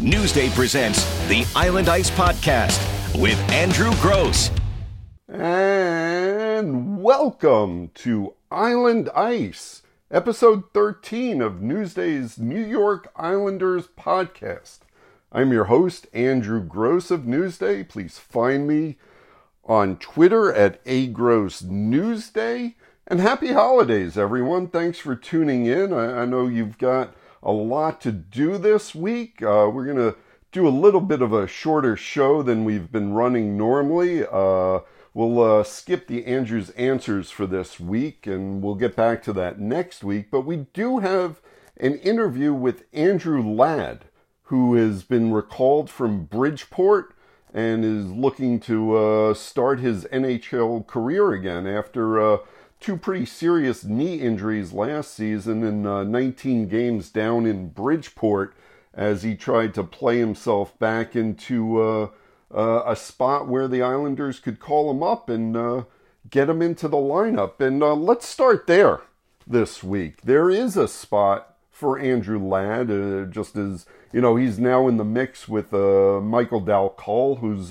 Newsday presents the Island Ice Podcast with Andrew Gross. And welcome to Island Ice, episode 13 of Newsday's New York Islanders podcast. I'm your host, Andrew Gross of Newsday. Please find me on Twitter at agrossnewsday. And happy holidays, everyone. Thanks for tuning in. I, I know you've got a lot to do this week. Uh, we're going to do a little bit of a shorter show than we've been running normally. Uh, we'll uh, skip the Andrew's answers for this week and we'll get back to that next week. But we do have an interview with Andrew Ladd, who has been recalled from Bridgeport and is looking to uh, start his NHL career again after uh, two pretty serious knee injuries last season in uh, 19 games down in Bridgeport as he tried to play himself back into uh, uh, a spot where the Islanders could call him up and uh, get him into the lineup. And uh, let's start there this week. There is a spot for Andrew Ladd, uh, just as, you know, he's now in the mix with Michael Dal Colle, who's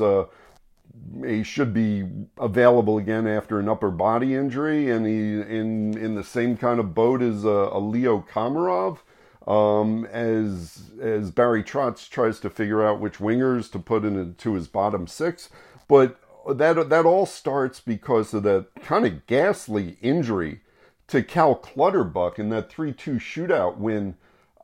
he should be available again after an upper body injury, and he in in the same kind of boat as a, a Leo Komarov. Um, as as Barry Trotz tries to figure out which wingers to put into his bottom six, but that that all starts because of that kind of ghastly injury to Cal Clutterbuck in that three-two shootout win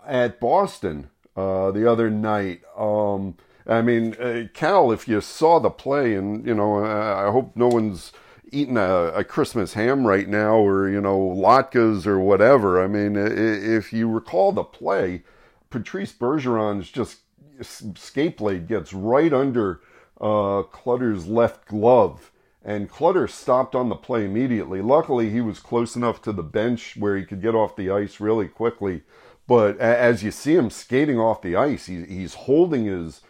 at Boston uh, the other night. Um, I mean, uh, Cal, if you saw the play, and you know, uh, I hope no one's eating a, a, Christmas ham right now, or you know, latkes or whatever. I mean, if you recall the play, Patrice Bergeron's just skate blade gets right under uh, Clutter's left glove, and Clutter stopped on the play immediately. Luckily, he was close enough to the bench where he could get off the ice really quickly. But as you see him skating off the ice, he's holding his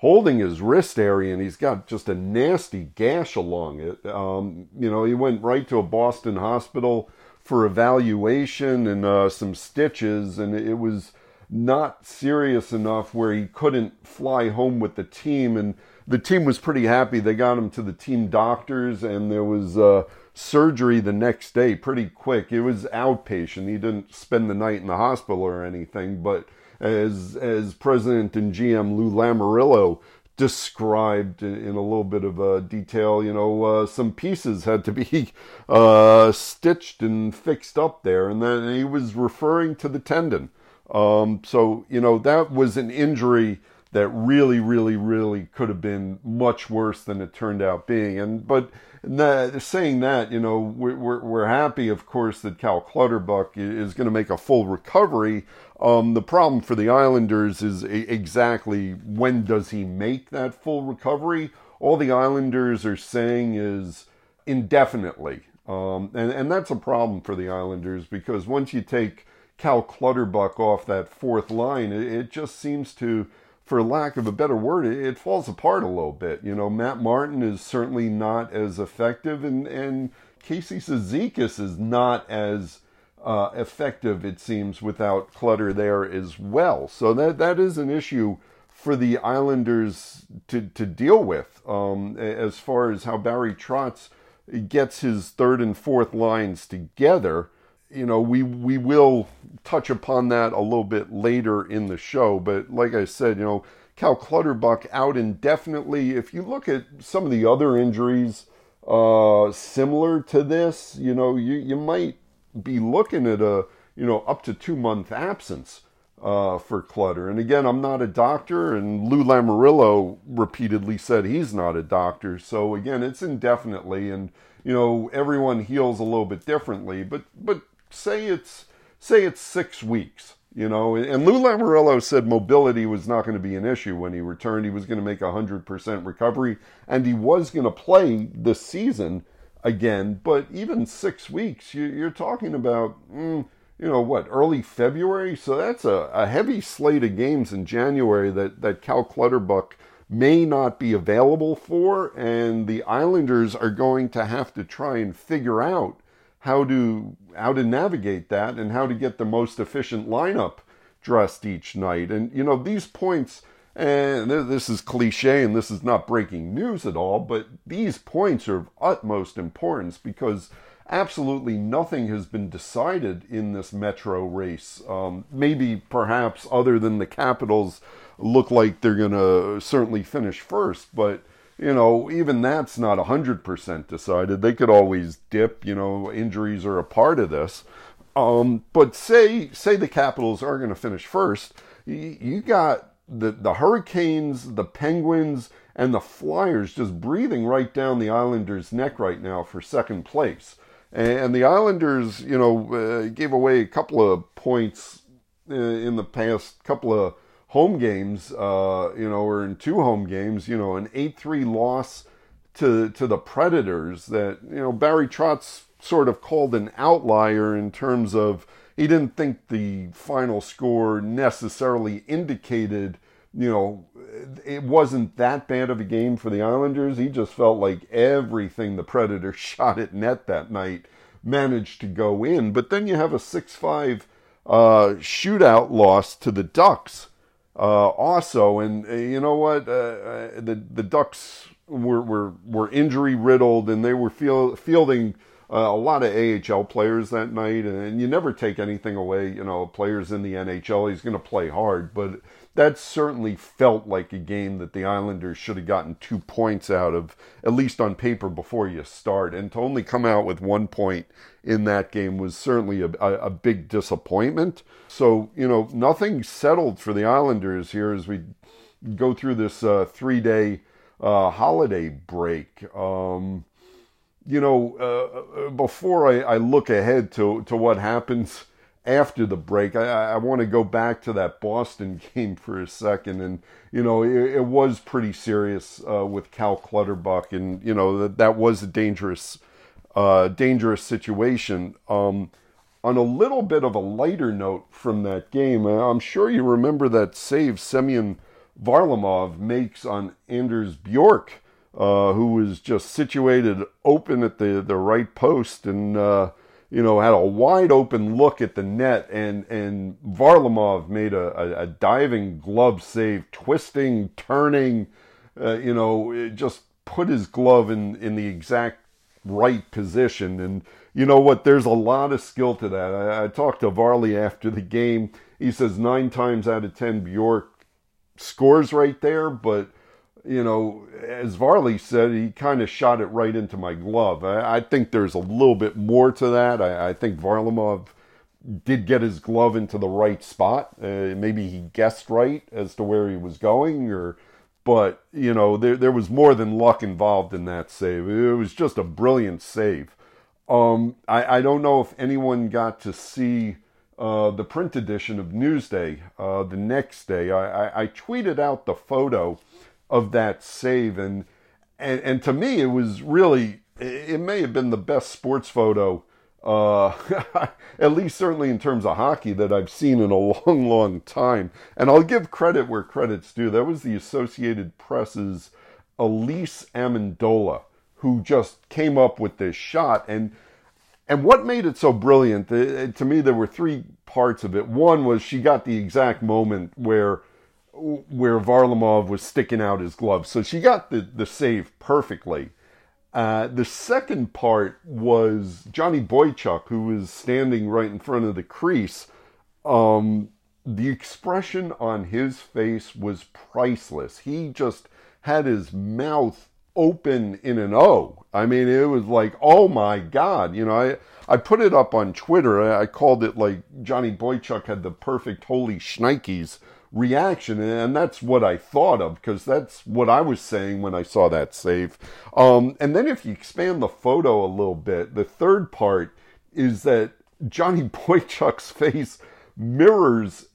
holding his wrist area and he's got just a nasty gash along it. Um, you know, he went right to a Boston hospital for evaluation and uh, some stitches, and it was not serious enough where he couldn't fly home with the team. And the team was pretty happy. They got him to the team doctors, and there was uh, surgery the next day pretty quick. It was outpatient. He didn't spend the night in the hospital or anything, but as as President and GM Lou Lamoriello described in a little bit of uh, detail. You know, uh, some pieces had to be uh, stitched and fixed up there, and then he was referring to the tendon. Um, so you know that was an injury that really, really, really could have been much worse than it turned out being. And but that, saying that, you know, we're, we're, we're happy, of course, that Cal Clutterbuck is going to make a full recovery. Um, the problem for the Islanders is exactly when does he make that full recovery? All the Islanders are saying is indefinitely. Um, and, and that's a problem for the Islanders because once you take Cal Clutterbuck off that fourth line, it, it just seems to for lack of a better word, it, falls apart a little bit. You know, Matt Martin is certainly not as effective, and, and Casey Cizikas is not as uh, effective, it seems, without Clutter there as well. So that that is an issue for the Islanders to, to deal with um, as far as how Barry Trotz gets his third and fourth lines together you know, we we will touch upon that a little bit later in the show. But like I said, you know, Cal Clutterbuck out indefinitely. If you look at some of the other injuries uh, similar to this, you know, you you might be looking at a you know up to two month absence uh, for Clutter. And again, I'm not a doctor, and Lou Lamoriello repeatedly said he's not a doctor. So again, it's indefinitely, and you know everyone heals a little bit differently. But but say it's say it's six weeks, you know, and Lou Lamoriello said mobility was not going to be an issue when he returned. He was going to make a hundred percent recovery, and he was going to play this season again. But even six weeks, you, are talking about. Mm, you know what, early February? So that's a, a heavy slate of games in January that, that Cal Clutterbuck may not be available for, and the Islanders are going to have to try and figure out how to how to navigate that and how to get the most efficient lineup dressed each night. And you know these points and this is cliche and this is not breaking news at all, but these points are of utmost importance because absolutely nothing has been decided in this Metro race. Um, maybe perhaps other than the Capitals look like they're going to certainly finish first, but you know, even that's not 100% decided. They could always dip, you know, injuries are a part of this. Um, but say say the Capitals are going to finish first, you, you got the the Hurricanes, the Penguins, and the Flyers just breathing right down the Islanders' neck right now for second place. And the Islanders, you know, uh, gave away a couple of points uh, in the past couple of home games, uh, you know, or in two home games, you know, an 8-3 loss to to the Predators that, you know, Barry Trotz sort of called an outlier in terms of he didn't think the final score necessarily indicated, you know, it wasn't that bad of a game for the Islanders. He just felt like everything the Predators shot at net that night managed to go in. But then you have a 6 5 uh, shootout loss to the Ducks uh, also. And uh, you know what? Uh, uh, the, the Ducks were, were, were injury riddled and they were feel, fielding a lot of AHL players that night, and you never take anything away. You know, players in the NHL, he's going to play hard, but that certainly felt like a game that the Islanders should have gotten two points out of, at least on paper, before you start. And to only come out with one point in that game was certainly a, a, a big disappointment. So, you know, nothing settled for the Islanders here as we go through this uh, three day uh, holiday break. Um, you know, uh, uh, before I, I, look ahead to, to what happens after the break, I, I want to go back to that Boston game for a second. And, you know, it, it was pretty serious uh, with Cal Clutterbuck. And, you know, that, that was a dangerous, uh, dangerous situation. Um, on a little bit of a lighter note from that game, uh, I'm sure you remember that save Semyon Varlamov makes on Anders Bjork uh, who was just situated open at the, the right post and, uh, you know, had a wide open look at the net. And, and Varlamov made a, a, a diving glove save, twisting, turning, uh, you know, just put his glove in, in the exact right position. And you know what? There's a lot of skill to that. I, I talked to Varley after the game. He says nine times out of ten, Bjork scores right there, but you know, as Varley said, he kind of shot it right into my glove. I, I think there's a little bit more to that. I, I, think Varlamov did get his glove into the right spot. Uh, maybe he guessed right as to where he was going, or but you know, there there was more than luck involved in that save. It was just a brilliant save. Um, I, I don't know if anyone got to see uh, the print edition of Newsday uh, the next day. I, tweeted out the photo of that save. And, and, and to me, it was really, it may have been the best sports photo, uh, at least certainly in terms of hockey, that I've seen in a long, long time. And I'll give credit where credit's due. That was the Associated Press's Elise Amendola, who just came up with this shot. And and what made it so brilliant, to me, there were three parts of it. One was she got the exact moment where where Varlamov was sticking out his glove. So she got the, the save perfectly. Uh, the second part was Johnny Boychuk, who was standing right in front of the crease. Um, the expression on his face was priceless. He just had his mouth open in an O. I mean, it was like, oh my God. You know, I, I put it up on Twitter. I, I called it like Johnny Boychuk had the perfect holy shnikes reaction, and that's what I thought of because that's what I was saying when I saw that save. Um, and then if you expand the photo a little bit, the third part is that Johnny Boychuk's face mirrors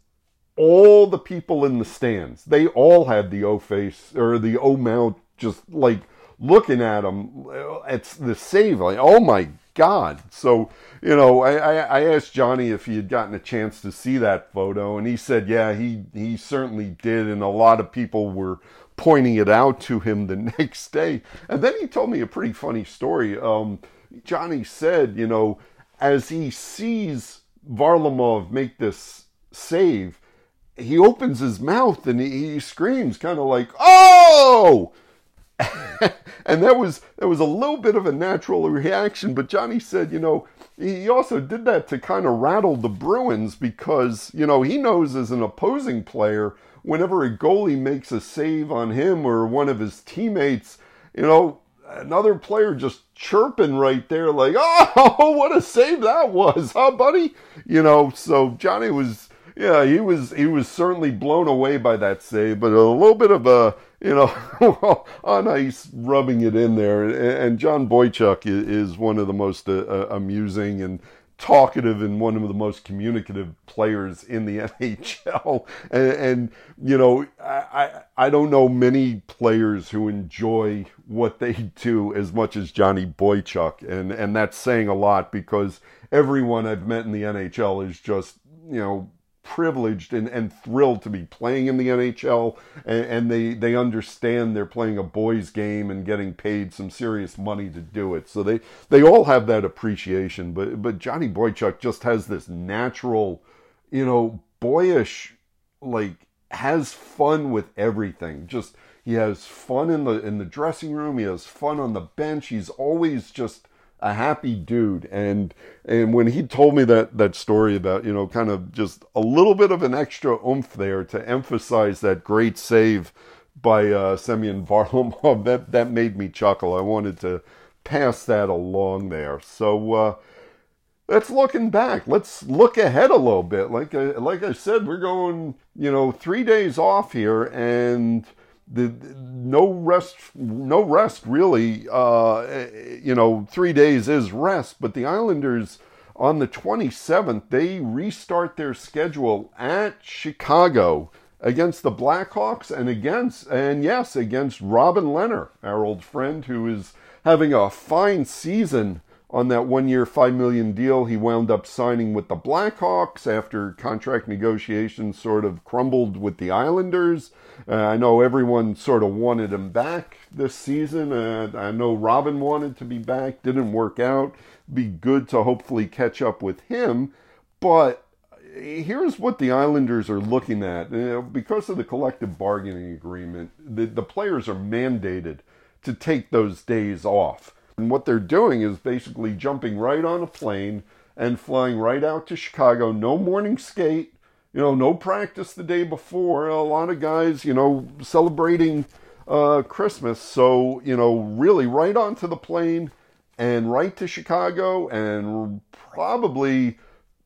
all the people in the stands. They all had the O face or the O mount, just like looking at him. It's the save. Like, oh my God. So, you know, I, I, asked Johnny if he had gotten a chance to see that photo, and he said, yeah, he, he certainly did. And a lot of people were pointing it out to him the next day. And then he told me a pretty funny story. Um, Johnny said, you know, as he sees Varlamov make this save, he opens his mouth and he, he screams, kind of like, "Oh!" and that was that was a little bit of a natural reaction. But Johnny said, you know, he also did that to kind of rattle the Bruins because you know he knows as an opposing player, whenever a goalie makes a save on him or one of his teammates, you know, another player just chirping right there, like, oh, what a save that was, huh, buddy? You know, so Johnny was, yeah, he was, he was certainly blown away by that save, but a little bit of a, you know, on ice rubbing it in there. And John Boychuk is one of the most uh, uh, amusing and talkative and one of the most communicative players in the NHL. And, and you know, I, I don't know many players who enjoy what they do as much as Johnny Boychuk. And, and that's saying a lot because everyone I've met in the NHL is just, you know, privileged and, and thrilled to be playing in the NHL and, and, they, they understand they're playing a boys game and getting paid some serious money to do it. So they, they all have that appreciation. But but Johnny Boychuk just has this natural, you know, boyish like has fun with everything. Just he has fun in the in the dressing room, he has fun on the bench. He's always just a happy dude. And and when he told me that that story about you know kind of just a little bit of an extra oomph there to emphasize that great save by uh, Semyon Varlamov that that made me chuckle. I wanted to pass that along there. So uh, let's looking back. Let's look ahead a little bit. Like I, like I said we're going you know 3 days off here and the, no rest, no rest really. Uh, you know, three days is rest, but the Islanders on the 27th they restart their schedule at Chicago against the Blackhawks and against and yes against Robin Lehner, our old friend who is having a fine season on that one year, 5 million deal. He wound up signing with the Blackhawks after contract negotiations sort of crumbled with the Islanders. Uh, I know everyone sort of wanted him back this season. Uh, I know Robin wanted to be back, didn't work out. Be good to hopefully catch up with him. But here's what the Islanders are looking at. Know, because of the collective bargaining agreement, the, the players are mandated to take those days off. And what they're doing is basically jumping right on a plane and flying right out to Chicago. No morning skate, you know, no practice the day before. A lot of guys, you know, celebrating uh, Christmas. So, you know, really right onto the plane and right to Chicago and probably,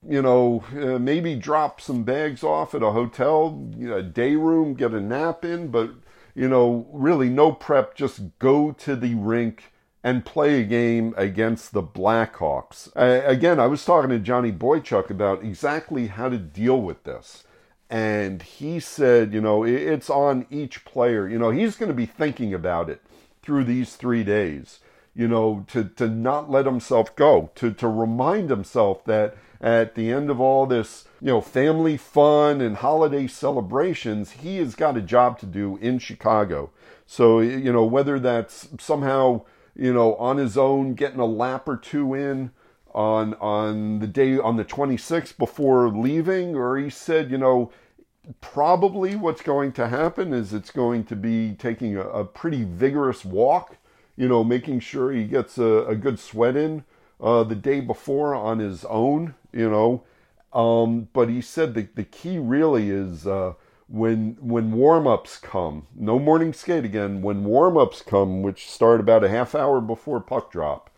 you know, uh, maybe drop some bags off at a hotel, you know, a day room, get a nap in, but, you know, really no prep, just go to the rink and play a game against the Blackhawks. Uh, again, I was talking to Johnny Boychuk about exactly how to deal with this. And he said, you know, it's on each player. You know, he's going to be thinking about it through these three days, you know, to, to not let himself go, to, to remind himself that at the end of all this, you know, family fun and holiday celebrations, he has got a job to do in Chicago. So, you know, whether that's somehow you know, on his own, getting a lap or two in on on the day on the 26th before leaving, or he said, you know, probably what's going to happen is it's going to be taking a, a pretty vigorous walk, you know, making sure he gets a, a good sweat in uh, the day before on his own, you know. Um, but he said the, the key really is uh, when when warm-ups come no morning skate again when warm-ups come which start about a half hour before puck drop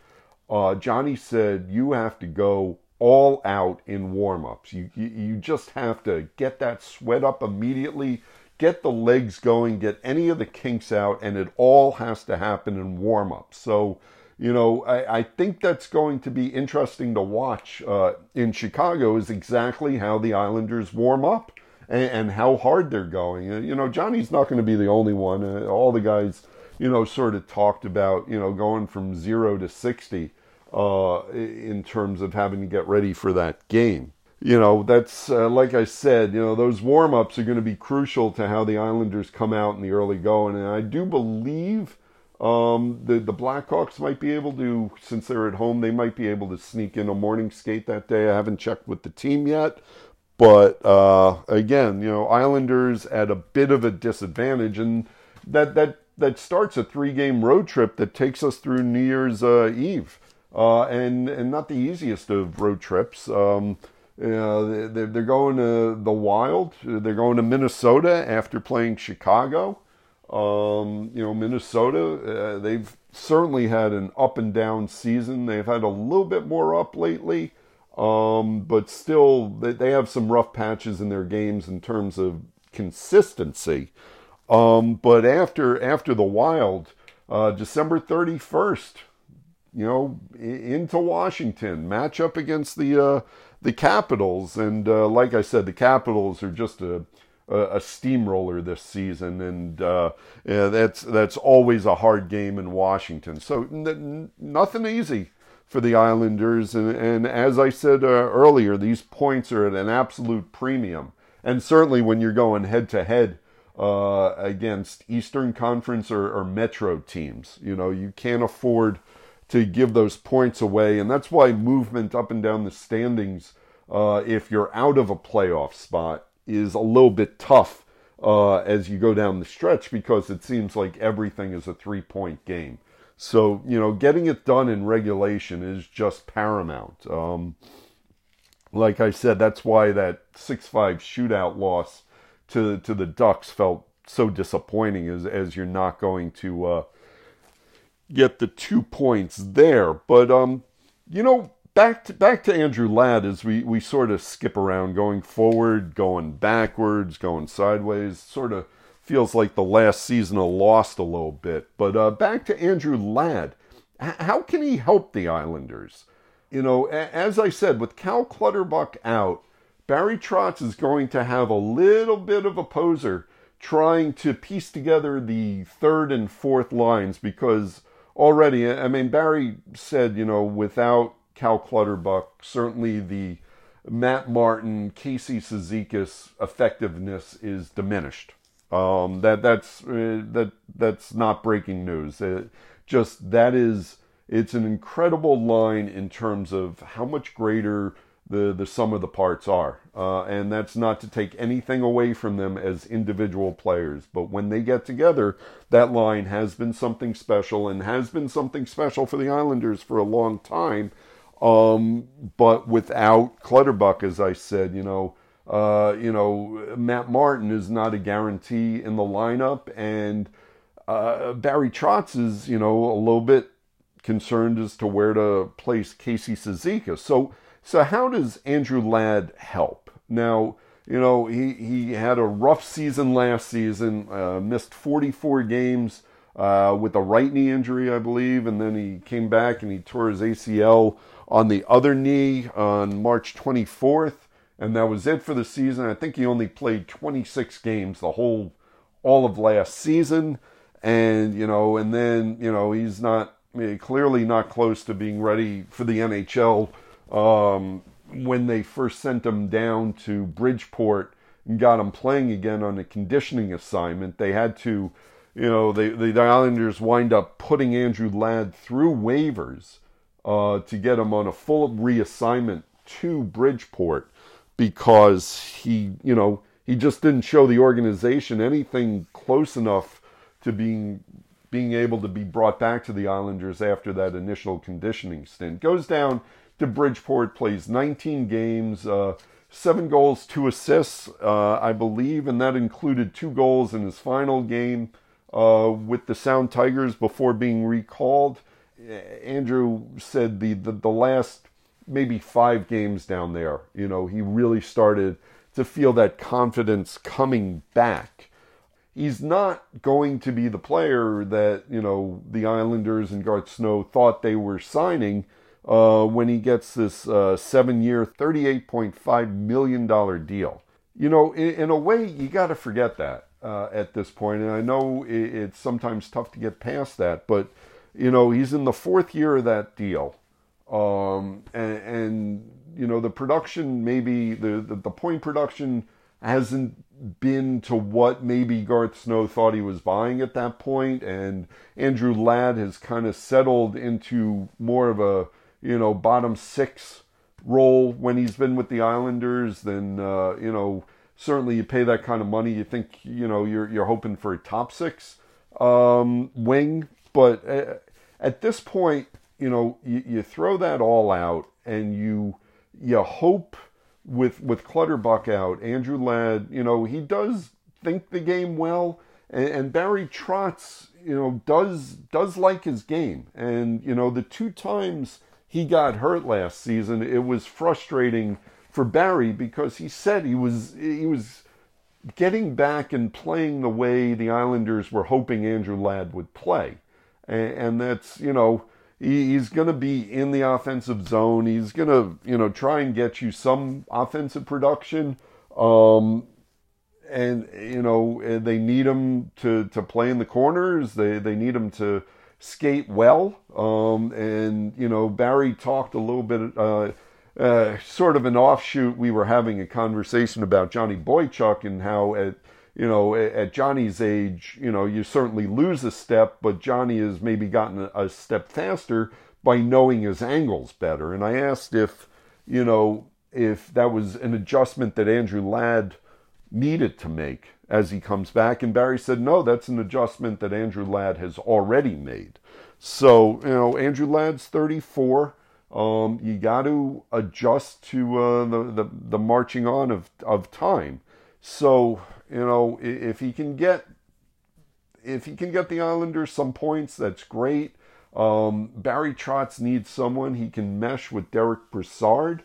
uh, johnny said you have to go all out in warm-ups. You, you you just have to get that sweat up immediately get the legs going get any of the kinks out and it all has to happen in warm-ups. So you know, I, I, think that's going to be interesting to watch uh, in Chicago is exactly how the Islanders warm up and, and how hard they're going. Uh, you know, Johnny's not going to be the only one. Uh, all the guys, you know, sort of talked about, you know, going from zero to 60 uh, in terms of having to get ready for that game. You know, that's uh, like I said, you know, those warm ups are going to be crucial to how the Islanders come out in the early going. And I do believe um, the, the Blackhawks might be able to, since they're at home, they might be able to sneak in a morning skate that day. I haven't checked with the team yet, But uh, again, you know, Islanders at a bit of a disadvantage, and that that that starts a three game road trip that takes us through New Year's uh, Eve, uh, and and not the easiest of road trips. Um, know, they're, they're going to the Wild. They're going to Minnesota after playing Chicago. Um, you know, Minnesota, uh, they've certainly had an up and down season. They've had a little bit more up lately, um, but still, they, they have some rough patches in their games in terms of consistency. Um, but after after the Wild, uh, December thirty first, you know, into Washington, match up against the uh, the Capitals, and uh, like I said, the Capitals are just a a, steamroller this season, and uh, yeah, that's that's always a hard game in Washington. So n- nothing easy for the Islanders, and, and as I said uh, earlier, these points are at an absolute premium, and certainly when you're going head to head against Eastern Conference or, or Metro teams, you know you can't afford to give those points away, and that's why movement up and down the standings. Uh, if you're out of a playoff spot is a little bit tough uh, as you go down the stretch because it seems like everything is a three point game. So, you know, getting it done in regulation is just paramount. Um, like I said, that's why that 6 5 shootout loss to, to the Ducks felt so disappointing as, as you're not going to uh, get the two points there. But, um, you know, back to back to Andrew Ladd as we, we sort of skip around, going forward, going backwards, going sideways. Sort of feels like the last season of Lost a little bit. But uh, back to Andrew Ladd. H- how can he help the Islanders? You know, a- as I said, with Cal Clutterbuck out, Barry Trotz is going to have a little bit of a poser trying to piece together the third and fourth lines because already, I mean, Barry said, you know, without Cal Clutterbuck, certainly the Matt Martin, Casey Cizikas effectiveness is diminished. Um, that that's uh, that that's not breaking news. It, just that is it's an incredible line in terms of how much greater the the sum of the parts are, uh, and that's not to take anything away from them as individual players. But when they get together, that line has been something special and has been something special for the Islanders for a long time. Um, but without Clutterbuck, as I said, you know, uh, you know, Matt Martin is not a guarantee in the lineup, and uh, Barry Trotz is, you know, a little bit concerned as to where to place Casey Cizikas. So, so how does Andrew Ladd help? Now, you know, he, he had a rough season last season, uh, missed 44 games uh, with a right knee injury, I believe, and then he came back and he tore his ACL on the other knee on March 24th, and that was it for the season. I think he only played 26 games the whole all of last season, and you know, and then you know he's not clearly not close to being ready for the NHL. Um, when they first sent him down to Bridgeport and got him playing again on a conditioning assignment, they had to, you know, they, the Islanders wind up putting Andrew Ladd through waivers uh, to get him on a full reassignment to Bridgeport because he, you know, he just didn't show the organization anything close enough to being being able to be brought back to the Islanders after that initial conditioning stint. Goes down to Bridgeport, plays 19 games, uh, seven goals, two assists, uh, I believe, and that included two goals in his final game uh, with the Sound Tigers before being recalled. Andrew said the, the, the last maybe five games down there, you know, he really started to feel that confidence coming back. He's not going to be the player that, you know, the Islanders and Garth Snow thought they were signing uh, when he gets this uh, seven year, $38.5 million deal. You know, in, in a way, you got to forget that uh, at this point. And I know it, it's sometimes tough to get past that, but you know, he's in the fourth year of that deal. Um, and, and, you know, the production, maybe the, the, the, point production hasn't been to what maybe Garth Snow thought he was buying at that. And Andrew Ladd has kind of settled into more of a, you know, bottom six role when he's been with the Islanders, then uh, you know certainly you pay that kind of money. You think you know you're you're hoping for a top six um, wing, but uh, at this point, you know you, you throw that all out and you you hope with with Clutterbuck out, Andrew Ladd, you know he does think the game well, and, and Barry Trotz, you know does does like his game, and you know the two times he got hurt last season, it was frustrating for Barry because he said he was he was getting back and playing the way the Islanders were hoping Andrew Ladd would play, and, and that's you know he, he's going to be in the offensive zone. He's going to you know try and get you some offensive production. Um, and you know they need him to, to play in the corners. They they need him to skate well. Um, and you know Barry talked a little bit. Uh, uh, sort of an offshoot, we were having a conversation about Johnny Boychuk and how at you know at Johnny's age, you know you certainly lose a step, but Johnny has maybe gotten a step faster by knowing his angles better. And I asked if you know if that was an adjustment that Andrew Ladd needed to make as he comes back, and Barry said no, that's an adjustment that Andrew Ladd has already made. So you know Andrew Ladd's 34 um, you got to adjust to uh, the, the, the marching on of of time. So you know if he can get if he can get the Islanders some points, that's great. Um, Barry Trotz needs someone he can mesh with Derek Brassard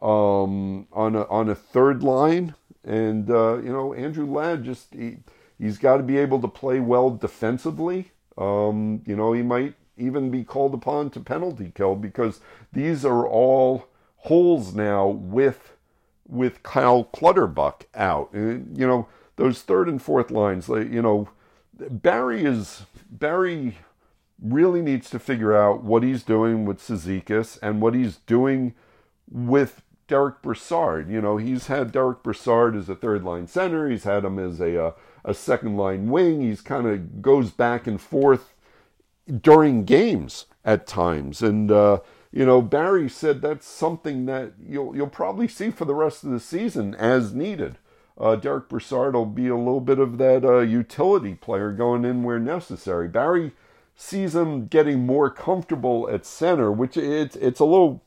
um, on a on a third line, and uh, you know Andrew Ladd just he, he's got to be able to play well defensively. Um, you know he might even be called upon to penalty kill because these are all holes now with with Kyle Clutterbuck out. And, you know, those third and fourth lines, like, you know, Barry is Barry really needs to figure out what he's doing with Cizikas and what he's doing with Derek Brassard. You know, he's had Derek Brassard as a third line center. He's had him as a uh, a second line wing. He's kind of goes back and forth during games at times. And, uh, you know, Barry said that's something that you'll, you'll probably see for the rest of the season as needed. Uh, Derek Brassard will be a little bit of that uh, utility player going in where necessary. Barry sees him getting more comfortable at center, which it's it's a little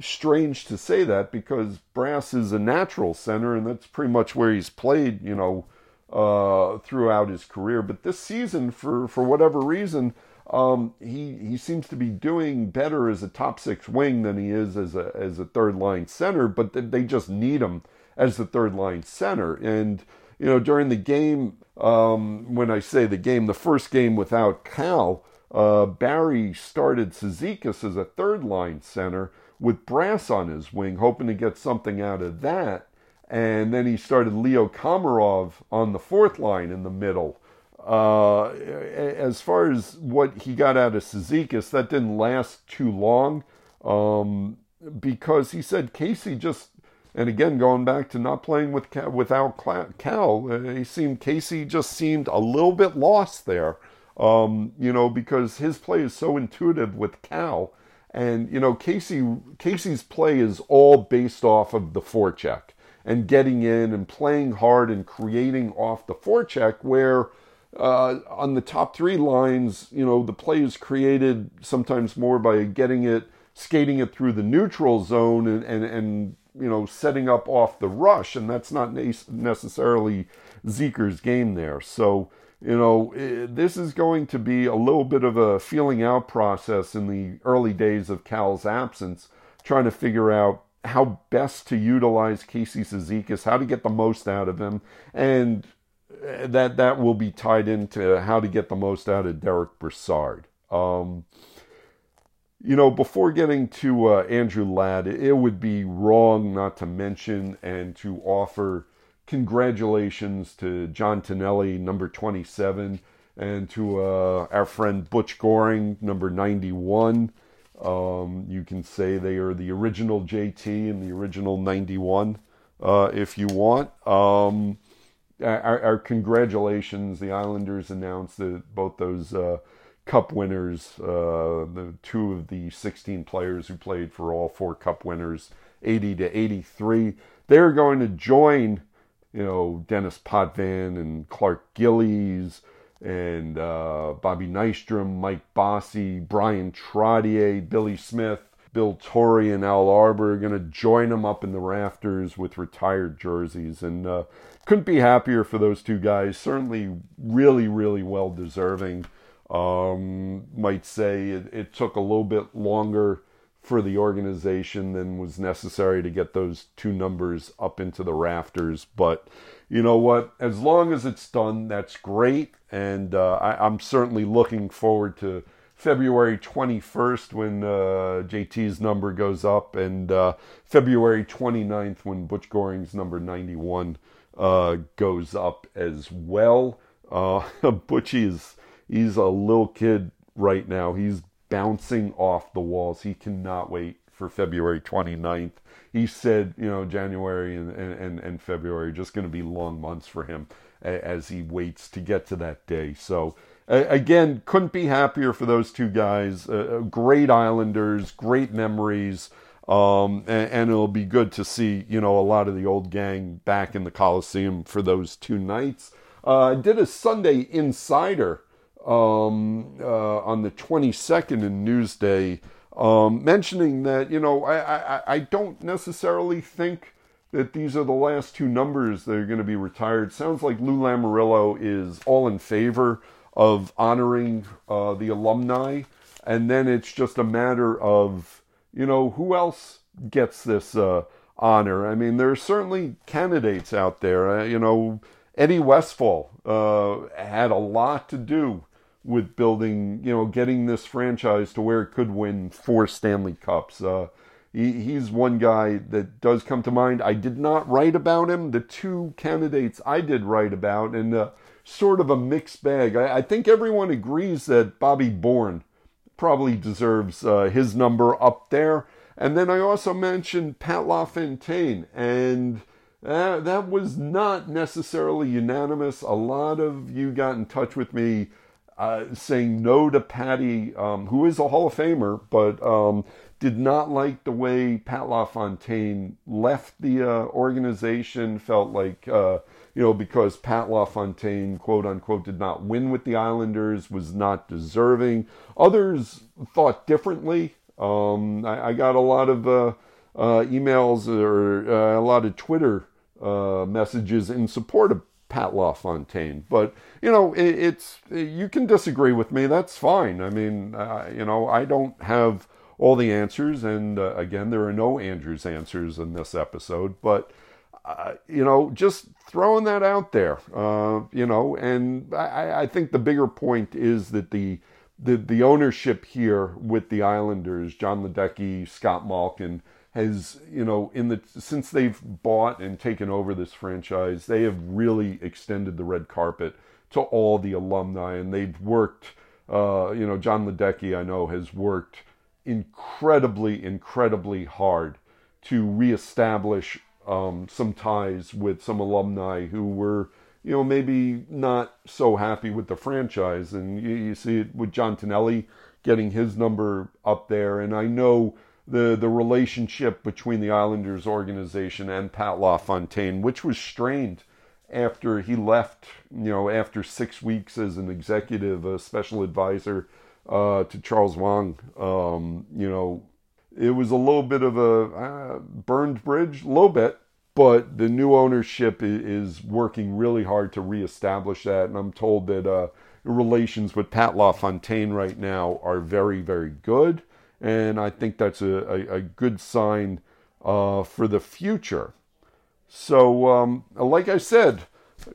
strange to say that because Brass is a natural center, and that's pretty much where he's played, you know, uh, throughout his career. But this season, for for whatever reason, um, he he seems to be doing better as a top six wing than he is as a as a third line center. But they just need him as the third line center. And you know, during the game, um, when I say the game, the first game without Cal, uh, Barry started Cizikas as a third line center with Brass on his wing, hoping to get something out of that. And then he started Leo Komarov on the fourth line in the middle. Uh, as far as what he got out of Cizikas, that didn't last too long um, because he said Casey just, and again going back to not playing with without Cal, uh, he seemed Casey just seemed a little bit lost there. Um, you know, because his play is so intuitive with Cal, and you know Casey Casey's play is all based off of the forecheck and getting in and playing hard and creating off the forecheck where uh, on the top three lines, you know, the play is created sometimes more by getting it, skating it through the neutral zone and, and, and you know, setting up off the rush. And that's not necessarily Zeker's game there. So, you know, this is going to be a little bit of a feeling out process in the early days of Cal's absence, trying to figure out how best to utilize Casey Cizikas, how to get the most out of him, and that that will be tied into how to get the most out of Derek Brassard. Um, you know, before getting to uh, Andrew Ladd, it would be wrong not to mention and to offer congratulations to John Tonelli, number 27, and to uh, our friend Butch Goring, number 91. Um, you can say they are the original JT and the original 91 uh, if you want. Um, our, our, congratulations. The Islanders announced that both those uh, Cup winners, uh, the two of the 16 players who played for all four Cup winners, 80 to 83. They're going to join, you know, Dennis Potvin and Clark Gillies and uh, Bobby Nystrom, Mike Bossy, Brian Trottier, Billy Smith, Bill Torrey, and Al Arbour are going to join them up in the rafters with retired jerseys. And uh, couldn't be happier for those two guys. Certainly, really, really well deserving. Um, might say it, it took a little bit longer for the organization than was necessary to get those two numbers up into the rafters. But you know what? As long as it's done, that's great. And uh, I, am certainly looking forward to February 21st when uh, JT's number goes up, and uh, February 29th when Butch Goring's number 91 uh, goes up as well. Uh, Butchie is he's a little kid right now. He's bouncing off the walls. He cannot wait for February 29th. He said, you know, January and, and, and February are just going to be long months for him as he waits to get to that day. So, again, couldn't be happier for those two guys. Uh, great Islanders, great memories. Um, and, and, it'll be good to see, you know, a lot of the old gang back in the Coliseum for those two nights. Uh, I did a Sunday Insider um, uh, on the 22nd in Newsday, um, mentioning that, you know, I, I, I don't necessarily think that these are the last two numbers that are going to be retired. Sounds like Lou Lamoriello is all in favor of honoring uh, the alumni, and then it's just a matter of, you know, who else gets this uh, honor. I mean, there are certainly candidates out there. Uh, you know, Eddie Westfall uh, had a lot to do with building, you know, getting this franchise to where it could win four Stanley Cups. Uh, he, he's one guy that does come to mind. I did not write about him. The two candidates I did write about, and uh, sort of a mixed bag. I, I, think everyone agrees that Bobby Bourne probably deserves uh, his number up there. And then I also mentioned Pat LaFontaine, and uh, that was not necessarily unanimous. A lot of you got in touch with me uh, saying no to Patty, um, who is a Hall of Famer, but um, did not like the way Pat LaFontaine left the uh, organization. Felt like, uh, you know, because Pat LaFontaine, quote unquote, did not win with the Islanders, was not deserving. Others thought differently. Um, I, I, got a lot of uh, uh, emails or a lot of Twitter messages in support of Pat LaFontaine. But you know, it, it's you can disagree with me. That's fine. I mean, uh, you know, I don't have all the answers, and uh, again, there are no Andrews answers in this episode. But uh, you know, just throwing that out there. Uh, you know, and I, I think the bigger point is that the the, the ownership here with the Islanders, John Ledecky, Scott Malkin has you know in the since they've bought and taken over this franchise they have really extended the red carpet to all the alumni and they've worked uh, you know John ledecky i know has worked incredibly incredibly hard to reestablish um, some ties with some alumni who were you know maybe not so happy with the franchise. And you, you see it with john tonelli getting his number up there. And i know the the relationship between the Islanders organization and Pat LaFontaine, which was strained after he left, you know, after six weeks as an executive, a special advisor uh, to Charles Wang. Um, you know, it was a little bit of a uh, burned bridge, a little bit, but the new ownership is working really hard to reestablish that. And I'm told that uh, relations with Pat LaFontaine right now are very, very good and I think that's a, a, a good sign uh, for the future. So, um, like I said,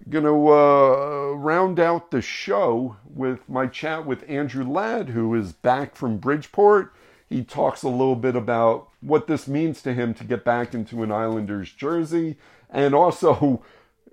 going to uh, round out the show with my chat with Andrew Ladd, who is back from Bridgeport. He talks a little bit about what this means to him to get back into an Islanders jersey, and also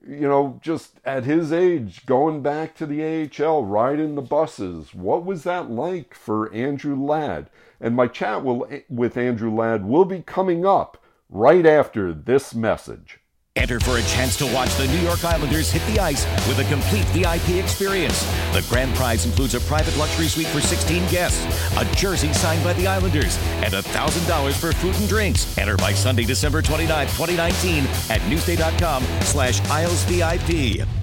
you know, just at his age, going back to the AHL, riding the buses. What was that like for Andrew Ladd? And my chat will, with Andrew Ladd will be coming up right after this message. Enter for a chance to watch the New York Islanders hit the ice with a complete VIP experience. The grand prize includes a private luxury suite for 16 guests, a jersey signed by the Islanders, and $1,000 for food and drinks. Enter by Sunday, December 29, 2019 at newsday.com slash IslesVIP.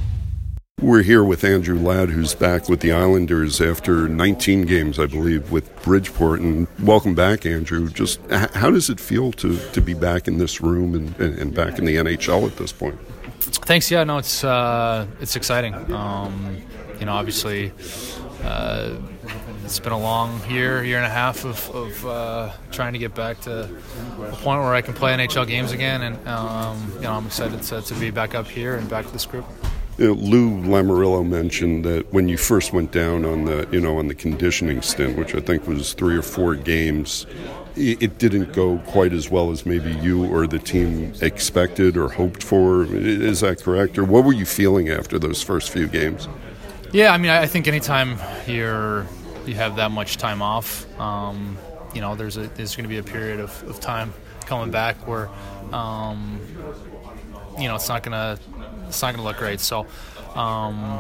We're here with Andrew Ladd, who's back with the Islanders after 19 games, I believe, with Bridgeport. And welcome back, Andrew. Just how does it feel to, to be back in this room and, and back in the NHL at this point? Thanks. Yeah, no, it's uh, it's exciting. Um, you know, obviously, uh, it's been a long year, year and a half of, of uh, trying to get back to a point where I can play NHL games again, and um, you know, I'm excited to, to be back up here and back to this group. Know, Lou Lamoriello mentioned that when you first went down on the you know on the conditioning stint, which I think was three or four games, it didn't go quite as well as maybe you or the team expected or hoped for. Is that correct? Or what were you feeling after those first few games? Yeah, I mean, I think anytime you're you have that much time off, um, you know, there's a there's going to be a period of, of time coming back where, um, you know, it's not to it's not to look great. So, um,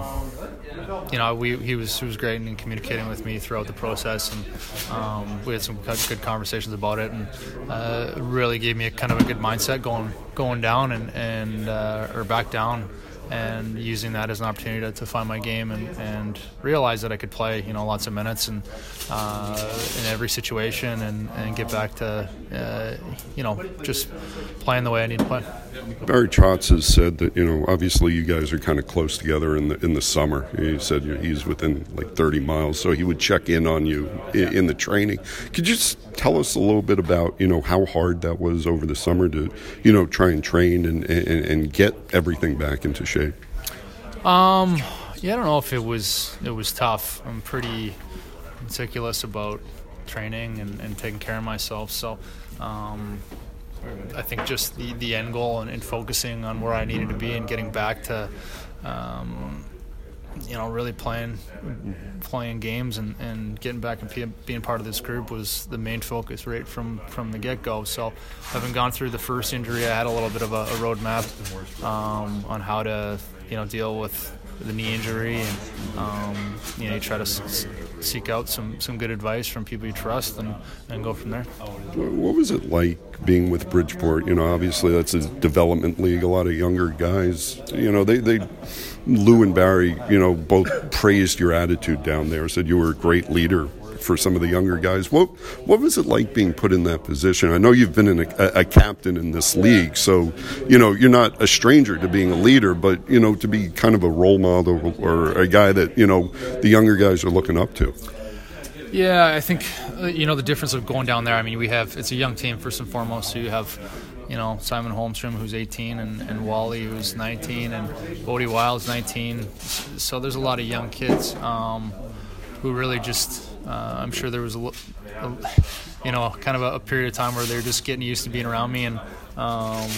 you know, we, he was he was great in communicating with me throughout the process, and um, we had some good conversations about it, and uh, really gave me a kind of a good mindset going going down and and uh, or back down and using that as an opportunity to, to find my game and, and, realize that I could play, you know, lots of minutes and uh, in every situation and, and get back to, uh, you know, just playing the way I need to play. Barry Trotz has said that you know, obviously you guys are kind of close together in the in the summer. He said he's within like 30 miles, so he would check in on you in, in the training. Could you just tell us a little bit about you know how hard that was over the summer to you know try and train and and, and get everything back into shape? Um, yeah, I don't know if it was it was tough. I'm pretty meticulous about training and, and taking care of myself. So, um, I think just the, the end goal and, and, focusing on where I needed to be and getting back to, um, you know, really playing playing games and, and getting back and being part of this group was the main focus right from, from the get go. So, having gone through the first injury, I had a little bit of a, a roadmap um, on how to you know deal with the knee injury and um, you know you try to s- seek out some, some good advice from people you trust and, and go from there. What was it like being with Bridgeport? You know, obviously that's a development league. A lot of younger guys. You know, they they Lou and Barry, you know, both praised your attitude down there. Said you were a great leader for some of the younger guys. What what was it like being put in that position? I know you've been a, a, captain in this league, so you know you're not a stranger to being a leader, but you know to be kind of a role model or a guy that you know the younger guys are looking up to. Yeah, I think uh, you know the difference of going down there. I mean, we have it's a young team first and foremost. So you have you know Simon Holmstrom who's 18 and, and Wally who's 19 and Bode Wilde's 19. So there's a lot of young kids um, who really just uh, I'm sure there was a, a you know, kind of a, a, period of time where they're just getting used to being around me, and um,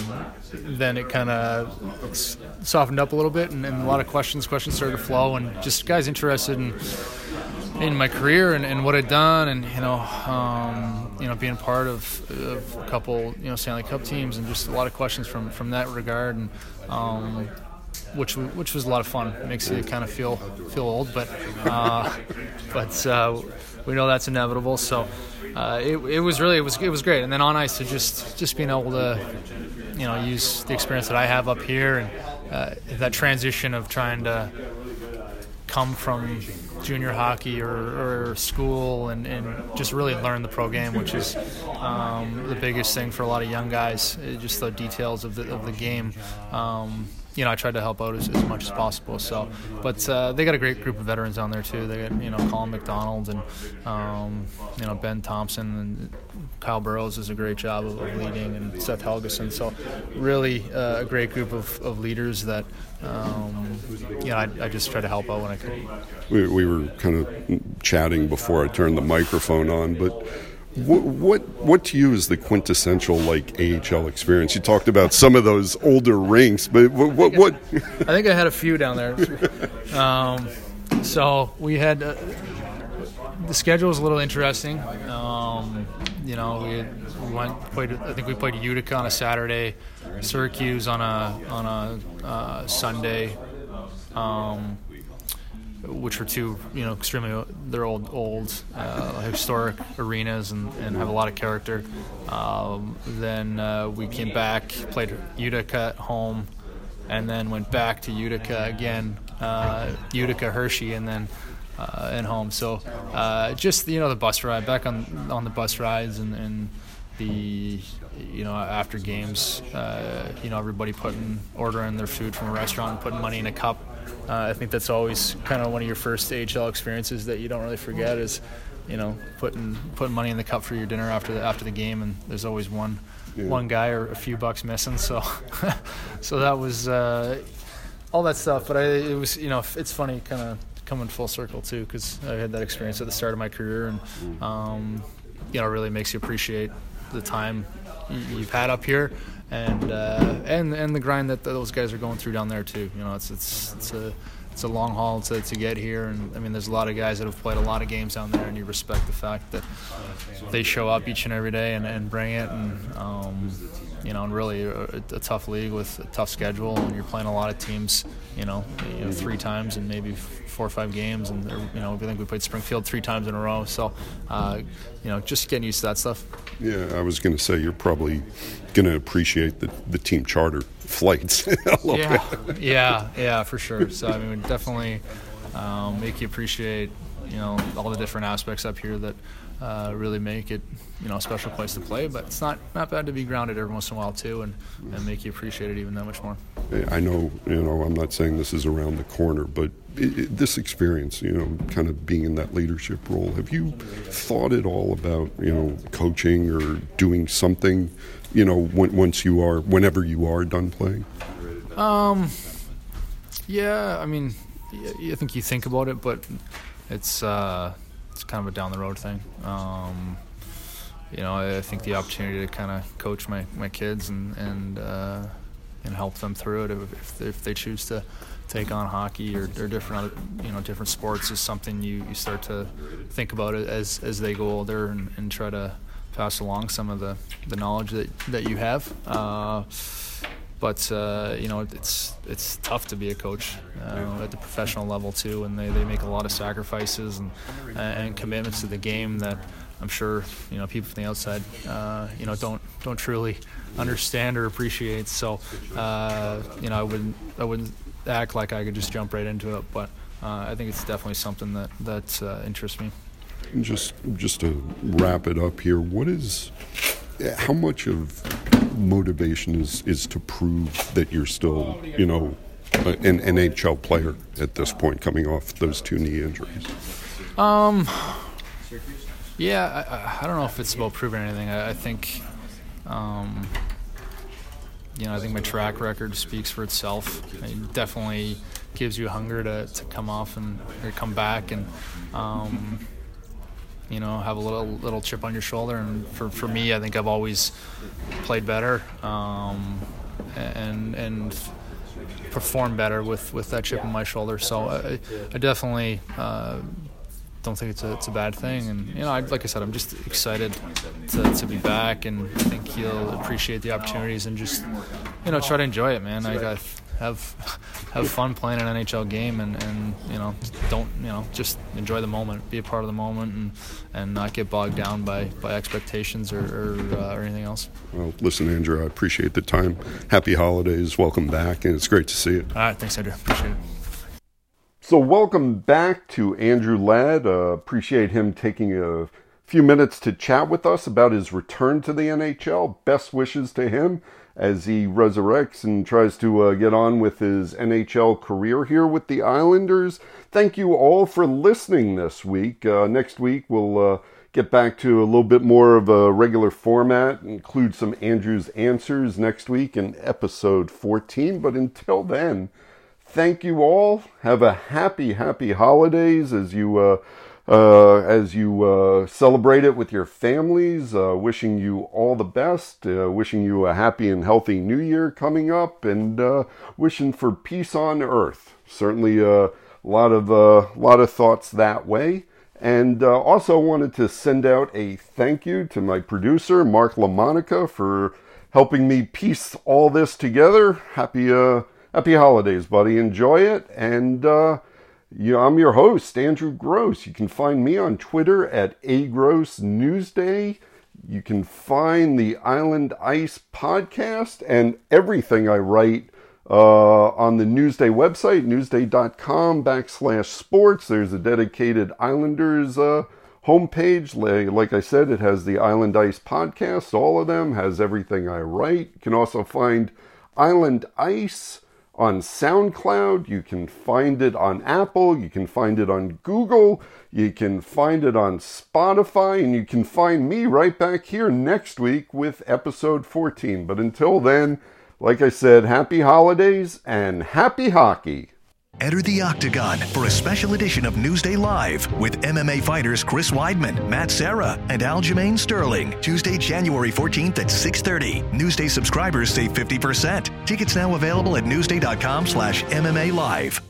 then it kind of softened up a little bit, and, and, a lot of questions, questions started to flow, and just guys interested in in my career and, and what I'd done, and you know, um, you know, being part of, of, a couple, you know, Stanley Cup teams, and just a lot of questions from from that regard, and. Um, which which was a lot of fun. Makes you kind of feel feel old, but uh, but uh, we know that's inevitable. So uh, it, it was really it was it was great. And then on ice, to just just being able to you know use the experience that I have up here and uh, that transition of trying to come from junior hockey or, or school and, and, just really learn the pro game, which is um, the biggest thing for a lot of young guys. Just the details of the of the game. Um, you know, I tried to help out as, as much as possible. So, but uh, they got a great group of veterans down there too. They got you know Colin McDonald and um, you know Ben Thompson and Kyle Burroughs does a great job of, of leading and Seth Helgeson. So, really uh, a great group of, of leaders that um, you know I, I, just try to help out when I could. We, we were kind of chatting before I turned the microphone on, but what, what what to you is the quintessential like AHL experience? You talked about some of those older rinks, but what what? what? I think I had a few down there. Um, so we had uh, the schedule was a little interesting. Um, you know, we, we, went played. I think we played Utica on a Saturday, Syracuse on a on a uh, Sunday, um, which were two you know extremely they're old old uh, historic arenas and, and have a lot of character. Um, then uh, we came back, played Utica at home, and then went back to Utica again, uh, Utica Hershey, and then uh, home. So uh, just you know the bus ride back on on the bus rides and, and the you know after games, uh, you know everybody putting ordering their food from a restaurant putting money in a cup. Uh, I think that's always kind of one of your first AHL experiences that you don't really forget is you know putting putting money in the cup for your dinner after the after the game and there's always one yeah. one guy or a few bucks missing so so that was uh, all that stuff but I, it was you know it's funny kind of coming full circle too because I had that experience at the start of my career and mm. um, you know really makes you appreciate the time you've had up here and uh, and and the grind that those guys are going through down there too. You know, it's it's it's a it's a long haul to, to get here, and I mean, there's a lot of guys that have played a lot of games down there, and you respect the fact that they show up each and every day and, and bring it, and um, you know, and really a, a, tough league with a tough schedule, and you're playing a lot of teams, you know, you know three times and maybe four or five games, and you know, I think we played Springfield three times in a row, so uh, you know, just getting used to that stuff. Yeah, I was going to say you're probably going to appreciate the the team charter flights yeah, bit. yeah, yeah, for sure. So I mean, definitely um, make you appreciate you know all the different aspects up here that uh, really make it you know a special place to play. But it's not not bad to be grounded every once in a while too, and, and make you appreciate it even that much more. I know you know I'm not saying this is around the corner, but it, it, this experience, you know, kind of being in that leadership role, have you thought at all about you know coaching or doing something, you know, when, once you are whenever you are done playing? Um, yeah, I mean, I think you think about it, but it's. Uh, it's kind of a down the road thing. Um, you know, I, I, think the opportunity to kind of coach my, my kids and and uh, and help them through it if, if they choose to take on hockey or, or different you know different sports is something you, you start to think about it as as they go older and, and try to pass along some of the, the knowledge that, that you have. Uh, but uh, you know it's it's tough to be a coach uh, at the professional level too, and they, they make a lot of sacrifices and and commitments to the game that I'm sure you know people from the outside uh, you know don't don't truly understand or appreciate. So uh, you know I wouldn't I wouldn't act like I could just jump right into it, but uh, I think it's definitely something that that uh, interests me. Just just to wrap it up here, what is how much of motivation is is to prove that you're still, you know, an NHL player at this point, coming off those two knee injuries? Um, yeah, I, I don't know if it's about proving anything. I, I think, um, you know, I think my track record speaks for itself. It definitely gives you hunger to, to come off and or come back and. Um, you know, have a little little chip on your shoulder. And for, for me, I think I've always played better um, and and performed better with, with that chip on my shoulder. So I, I definitely uh, don't think it's a, it's a bad thing. And you know, I, like I said, I'm just excited to, to be back, and I think you'll appreciate the opportunities and just you know try to enjoy it, man. I got have have fun playing an NHL game and, and you know don't you know just enjoy the moment, be a part of the moment, and and not get bogged down by, by expectations or or, uh, or anything else. Well, listen, Andrew, I appreciate the time. Happy holidays, welcome back, and it's great to see you. All right, thanks, Andrew. Appreciate it. So, welcome back to Andrew Ladd. Uh, appreciate him taking a few minutes to chat with us about his return to the NHL. Best wishes to him as he resurrects and tries to uh, get on with his NHL career here with the Islanders. Thank you all for listening this week. Uh, next week, we'll uh, get back to a little bit more of a regular format, include some Andrew's answers next week in episode 14. But until then, thank you all. Have a happy, happy holidays as you uh, as you uh, celebrate it with your families. Uh, wishing you all the best. Uh, wishing you a happy and healthy new year coming up, and uh, wishing for peace on earth. Certainly a lot of lot of thoughts that way. And uh, also wanted to send out a thank you to my producer, Mark LaMonica, for helping me piece all this together. Happy, uh, happy holidays, buddy. Enjoy it. And, uh, I'm your host, Andrew Gross. You can find me on Twitter at agrossnewsday. You can find the Island Ice podcast and everything I write uh, on the Newsday website, newsday.com backslash sports. There's a dedicated Islanders uh, homepage. Like, like I said, it has the Island Ice podcast, all of them, has everything I write. You can also find Island Ice on SoundCloud. You can find it on Apple. You can find it on Google. You can find it on Spotify. And you can find me right back here next week with episode 14. But until then, like I said, happy holidays and happy hockey. Enter the Octagon for a special edition of Newsday Live with MMA fighters Chris Weidman, Matt Serra, and Aljamain Sterling. Tuesday, January 14th at 6.30. Newsday subscribers save 50%. Tickets now available at newsday.com slash MMA Live.